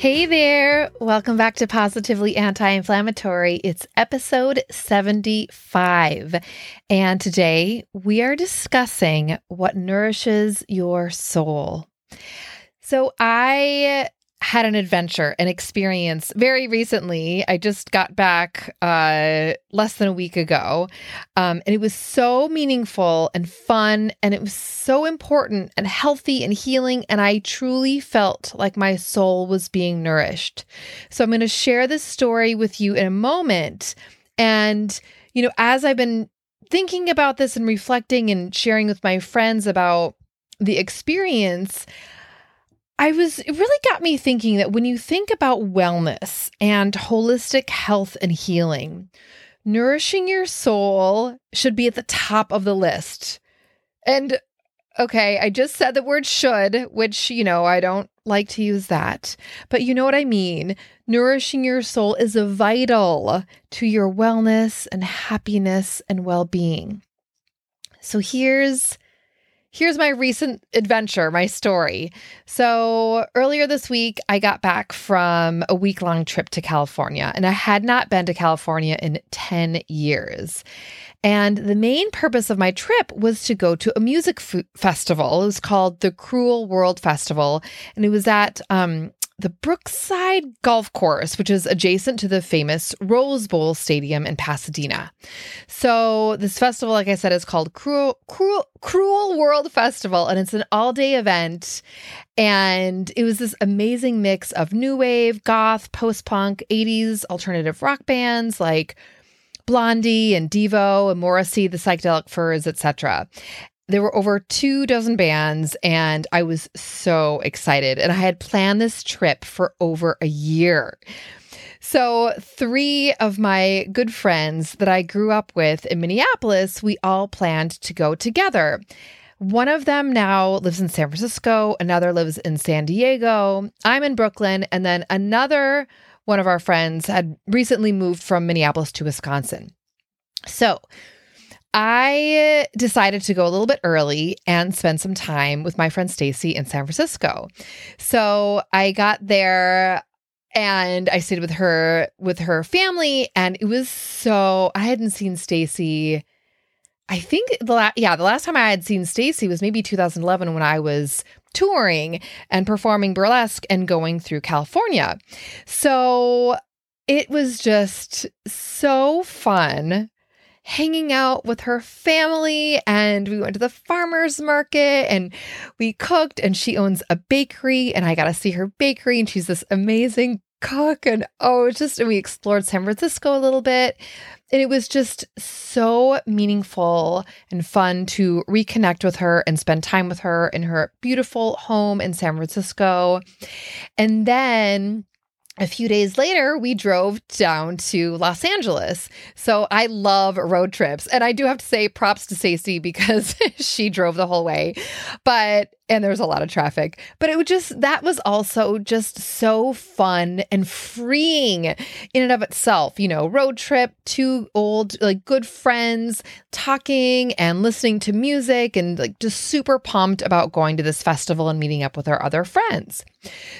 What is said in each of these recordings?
Hey there. Welcome back to Positively Anti Inflammatory. It's episode 75. And today we are discussing what nourishes your soul. So, I had an adventure, an experience very recently. I just got back uh, less than a week ago. Um, and it was so meaningful and fun. And it was so important and healthy and healing. And I truly felt like my soul was being nourished. So I'm going to share this story with you in a moment. And, you know, as I've been thinking about this and reflecting and sharing with my friends about the experience, I was, it really got me thinking that when you think about wellness and holistic health and healing, nourishing your soul should be at the top of the list. And okay, I just said the word should, which, you know, I don't like to use that, but you know what I mean. Nourishing your soul is vital to your wellness and happiness and well being. So here's Here's my recent adventure, my story. So, earlier this week, I got back from a week long trip to California, and I had not been to California in 10 years. And the main purpose of my trip was to go to a music f- festival. It was called the Cruel World Festival, and it was at um, the Brookside Golf Course, which is adjacent to the famous Rose Bowl Stadium in Pasadena. So this festival, like I said, is called Cruel Cruel Cruel World Festival, and it's an all-day event. And it was this amazing mix of new wave, goth, post-punk, 80s alternative rock bands like Blondie and Devo and Morrissey, the Psychedelic Furs, etc. There were over two dozen bands, and I was so excited. And I had planned this trip for over a year. So, three of my good friends that I grew up with in Minneapolis, we all planned to go together. One of them now lives in San Francisco, another lives in San Diego. I'm in Brooklyn, and then another one of our friends had recently moved from Minneapolis to Wisconsin. So, I decided to go a little bit early and spend some time with my friend Stacy in San Francisco. So I got there and I stayed with her with her family and it was so I hadn't seen Stacy I think the la- yeah, the last time I had seen Stacy was maybe 2011 when I was touring and performing burlesque and going through California. So it was just so fun hanging out with her family and we went to the farmers market and we cooked and she owns a bakery and I got to see her bakery and she's this amazing cook and oh just and we explored San Francisco a little bit and it was just so meaningful and fun to reconnect with her and spend time with her in her beautiful home in San Francisco. And then a few days later, we drove down to Los Angeles. So I love road trips. And I do have to say props to Stacey because she drove the whole way. But and there was a lot of traffic. But it was just that was also just so fun and freeing in and of itself. You know, road trip, two old like good friends talking and listening to music and like just super pumped about going to this festival and meeting up with our other friends.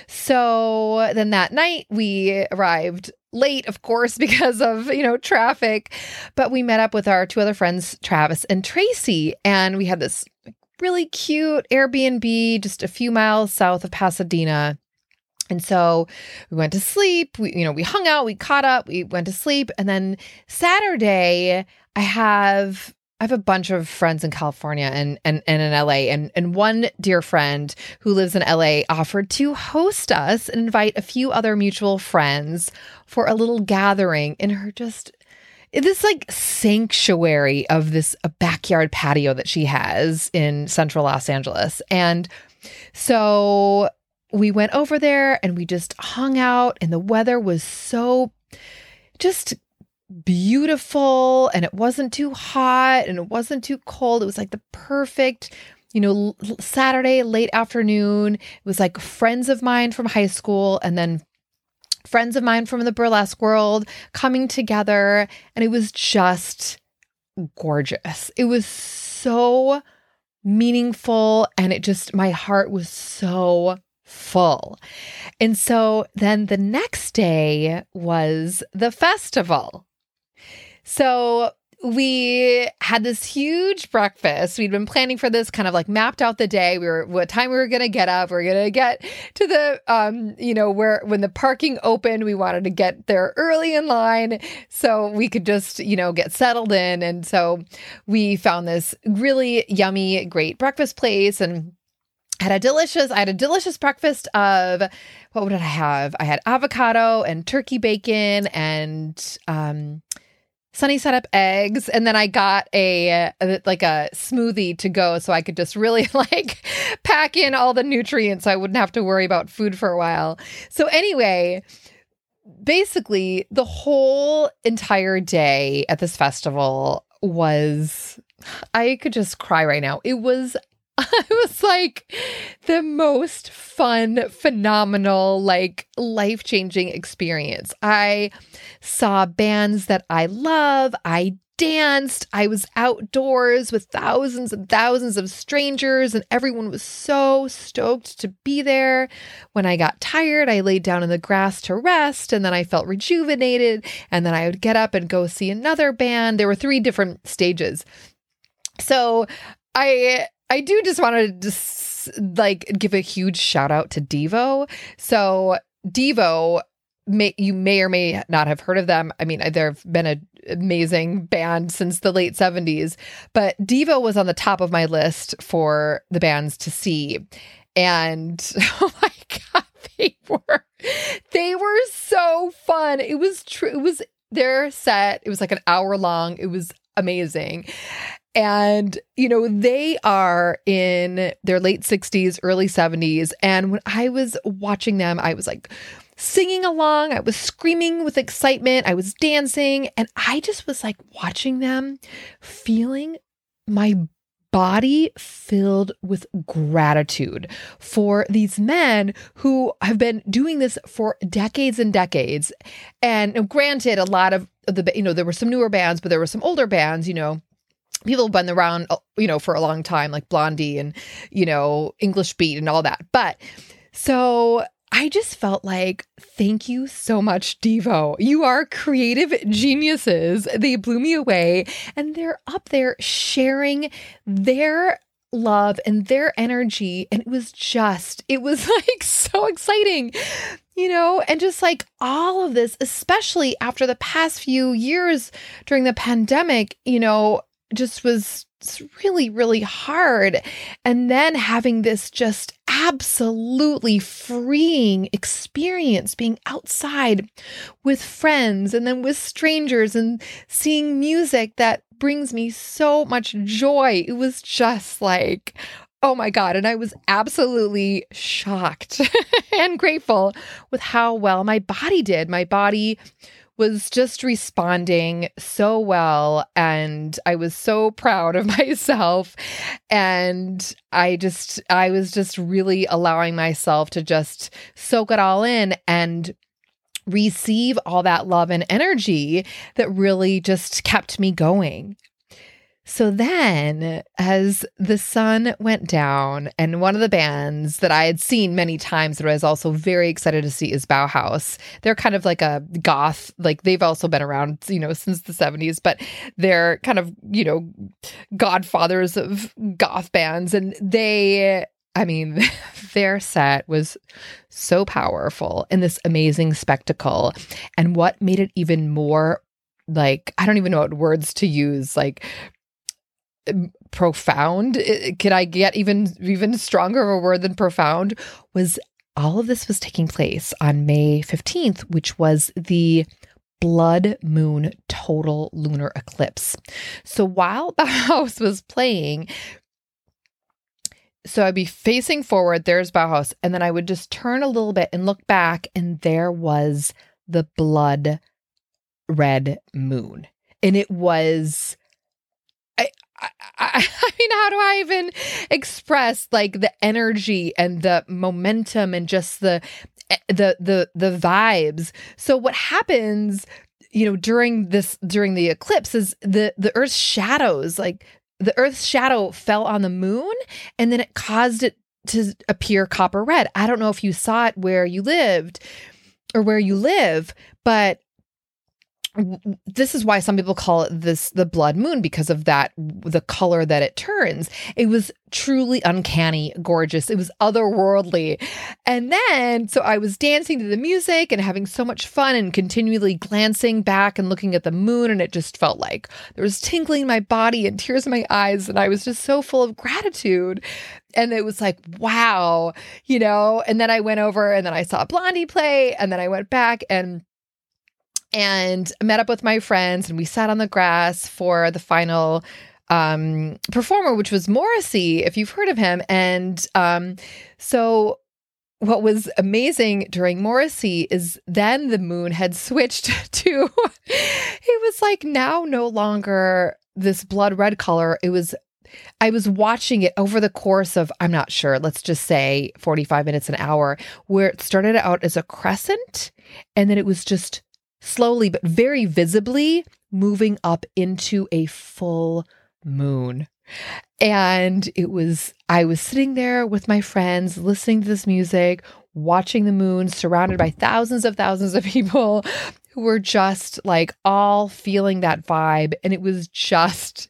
So then that night we arrived late of course because of you know traffic but we met up with our two other friends travis and tracy and we had this really cute Airbnb just a few miles south of Pasadena. And so we went to sleep. We, you know, we hung out, we caught up, we went to sleep. And then Saturday, I have I have a bunch of friends in California and, and, and in LA. And, and one dear friend who lives in LA offered to host us and invite a few other mutual friends for a little gathering in her just this like sanctuary of this backyard patio that she has in central Los Angeles. And so we went over there and we just hung out and the weather was so just beautiful and it wasn't too hot and it wasn't too cold. It was like the perfect, you know, Saturday late afternoon. It was like friends of mine from high school and then friends of mine from the burlesque world coming together. And it was just gorgeous. It was so meaningful and it just, my heart was so full. And so then the next day was the festival. So we had this huge breakfast. We'd been planning for this, kind of like mapped out the day. We were what time we were going to get up. We are going to get to the, um, you know, where when the parking opened, we wanted to get there early in line so we could just, you know, get settled in. And so we found this really yummy, great breakfast place and had a delicious i had a delicious breakfast of what did i have i had avocado and turkey bacon and um Sunny set up eggs, and then I got a, a, like a smoothie to go, so I could just really like pack in all the nutrients, so I wouldn't have to worry about food for a while. So anyway, basically, the whole entire day at this festival was I could just cry right now. It was it was like the most fun, phenomenal, like life changing experience. I saw bands that I love. I danced. I was outdoors with thousands and thousands of strangers, and everyone was so stoked to be there. When I got tired, I laid down in the grass to rest, and then I felt rejuvenated. And then I would get up and go see another band. There were three different stages. So I I do just want to just like give a huge shout out to Devo. So Devo May, you may or may not have heard of them. I mean, they've been an amazing band since the late 70s, but Devo was on the top of my list for the bands to see. And oh my God, they were, they were so fun. It was true. It was their set. It was like an hour long. It was amazing. And, you know, they are in their late 60s, early 70s. And when I was watching them, I was like singing along. I was screaming with excitement. I was dancing. And I just was like watching them, feeling my body filled with gratitude for these men who have been doing this for decades and decades. And granted, a lot of the, you know, there were some newer bands, but there were some older bands, you know people have been around uh, you know for a long time like blondie and you know english beat and all that but so I just felt like, thank you so much, Devo. You are creative geniuses. They blew me away. And they're up there sharing their love and their energy. And it was just, it was like so exciting, you know, and just like all of this, especially after the past few years during the pandemic, you know, just was really, really hard. And then having this just absolutely freeing experience being outside with friends and then with strangers and seeing music that brings me so much joy. It was just like, oh my God. And I was absolutely shocked and grateful with how well my body did. My body was just responding so well and I was so proud of myself and I just I was just really allowing myself to just soak it all in and receive all that love and energy that really just kept me going. So then, as the sun went down, and one of the bands that I had seen many times that I was also very excited to see is Bauhaus. They're kind of like a goth, like they've also been around, you know, since the 70s, but they're kind of, you know, godfathers of goth bands. And they, I mean, their set was so powerful in this amazing spectacle. And what made it even more like, I don't even know what words to use, like, profound. Could i get even even stronger of a word than profound? Was all of this was taking place on may 15th which was the blood moon total lunar eclipse. So while bauhaus was playing so I'd be facing forward, there's Bauhaus, and then I would just turn a little bit and look back, and there was the blood red moon. And it was I, I, mean, how do I even express like the energy and the momentum and just the eh, the the the vibes? So what happens, you know, during this during the eclipse is the the Earth's shadows, like the Earth's shadow fell on the moon, and then it caused it to appear copper red. I don't know if you saw it where you lived or where you live, but this is why some people call it this the blood moon because of that the color that it turns. It was truly uncanny gorgeous. It was otherworldly. And then so i was dancing to the music and having so much fun and continually glancing back and looking at the moon and it just felt like there was tingling in my body and tears in my eyes and i was just so full of gratitude. And it was like wow you know? And then i went over and then i saw blondie play and then i went back and and met up with my friends and we sat on the grass for the final um, performer, which was Morrissey, if you've heard of him. And um, so what was amazing during Morrissey is then the moon had switched to, it was like now no longer this blood red color. It was I was watching it over the course of, I'm not sure, let's just say 45 minutes, an hour, where it started out as a crescent and then it was just slowly but very visibly moving up into a full moon. And it was, I was sitting there with my friends, listening to this music, watching the moon, surrounded by thousands of thousands of people who were just like all feeling that vibe. And it was just,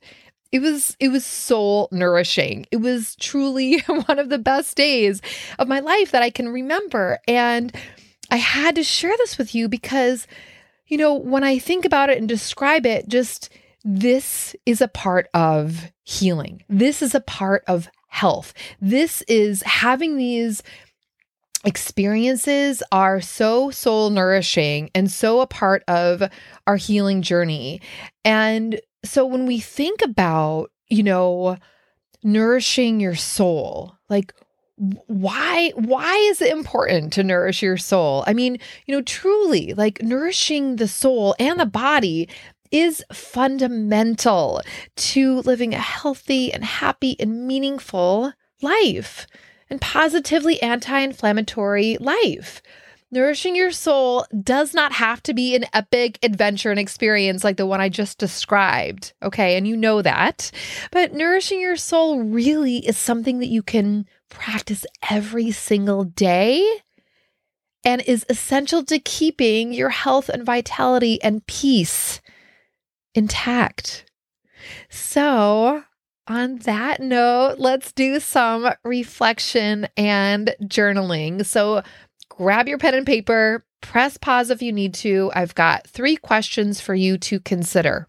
it was it was soul nourishing. It was truly one of the best days of my life that I can remember. And I had to share this with you because you know, when I think about it and describe it, just this is a part of healing. This is a part of health. This is having these experiences are so soul nourishing and so a part of our healing journey. And so when we think about, you know, nourishing your soul, like why why is it important to nourish your soul i mean you know truly like nourishing the soul and the body is fundamental to living a healthy and happy and meaningful life and positively anti-inflammatory life Nourishing your soul does not have to be an epic adventure and experience like the one I just described. Okay. And you know that. But nourishing your soul really is something that you can practice every single day and is essential to keeping your health and vitality and peace intact. So, on that note, let's do some reflection and journaling. So, grab your pen and paper, press pause if you need to. I've got three questions for you to consider.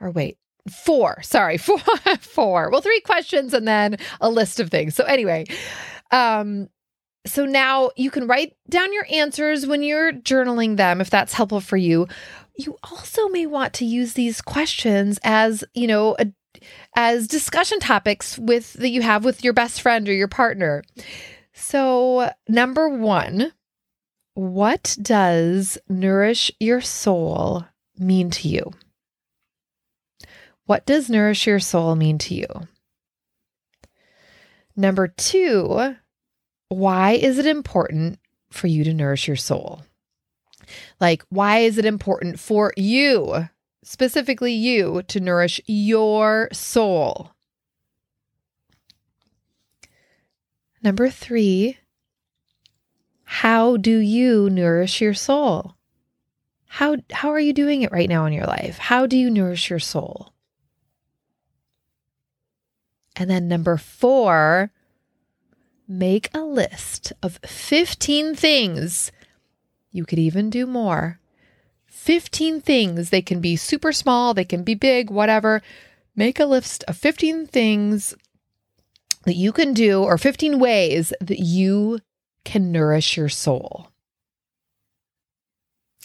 Or wait, four sorry four four. Well three questions and then a list of things. So anyway um so now you can write down your answers when you're journaling them if that's helpful for you. You also may want to use these questions as you know a, as discussion topics with that you have with your best friend or your partner. So number 1 what does nourish your soul mean to you what does nourish your soul mean to you? Number two, why is it important for you to nourish your soul? Like, why is it important for you, specifically you, to nourish your soul? Number three, how do you nourish your soul? How, how are you doing it right now in your life? How do you nourish your soul? And then number four, make a list of 15 things. You could even do more. 15 things. They can be super small, they can be big, whatever. Make a list of 15 things that you can do, or 15 ways that you can nourish your soul.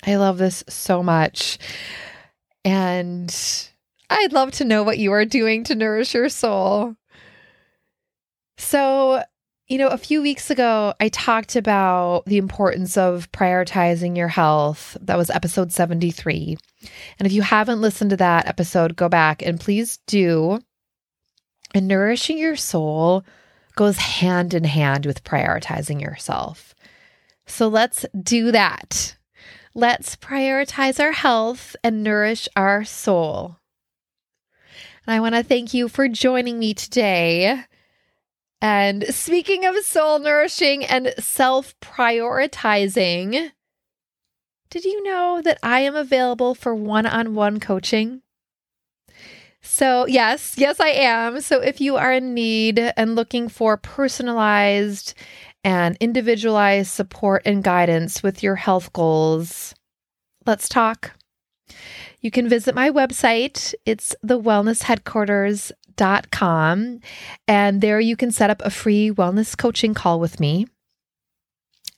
I love this so much. And I'd love to know what you are doing to nourish your soul. So, You know, a few weeks ago, I talked about the importance of prioritizing your health. That was episode 73. And if you haven't listened to that episode, go back and please do. And nourishing your soul goes hand in hand with prioritizing yourself. So let's do that. Let's prioritize our health and nourish our soul. And I want to thank you for joining me today. And speaking of soul nourishing and self prioritizing, did you know that I am available for one on one coaching? So, yes, yes, I am. So, if you are in need and looking for personalized and individualized support and guidance with your health goals, let's talk. You can visit my website. It's thewellnessheadquarters.com. And there you can set up a free wellness coaching call with me.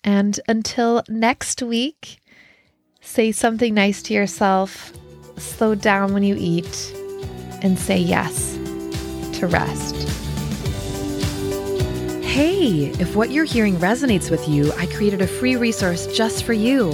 And until next week, say something nice to yourself, slow down when you eat, and say yes to rest. Hey, if what you're hearing resonates with you, I created a free resource just for you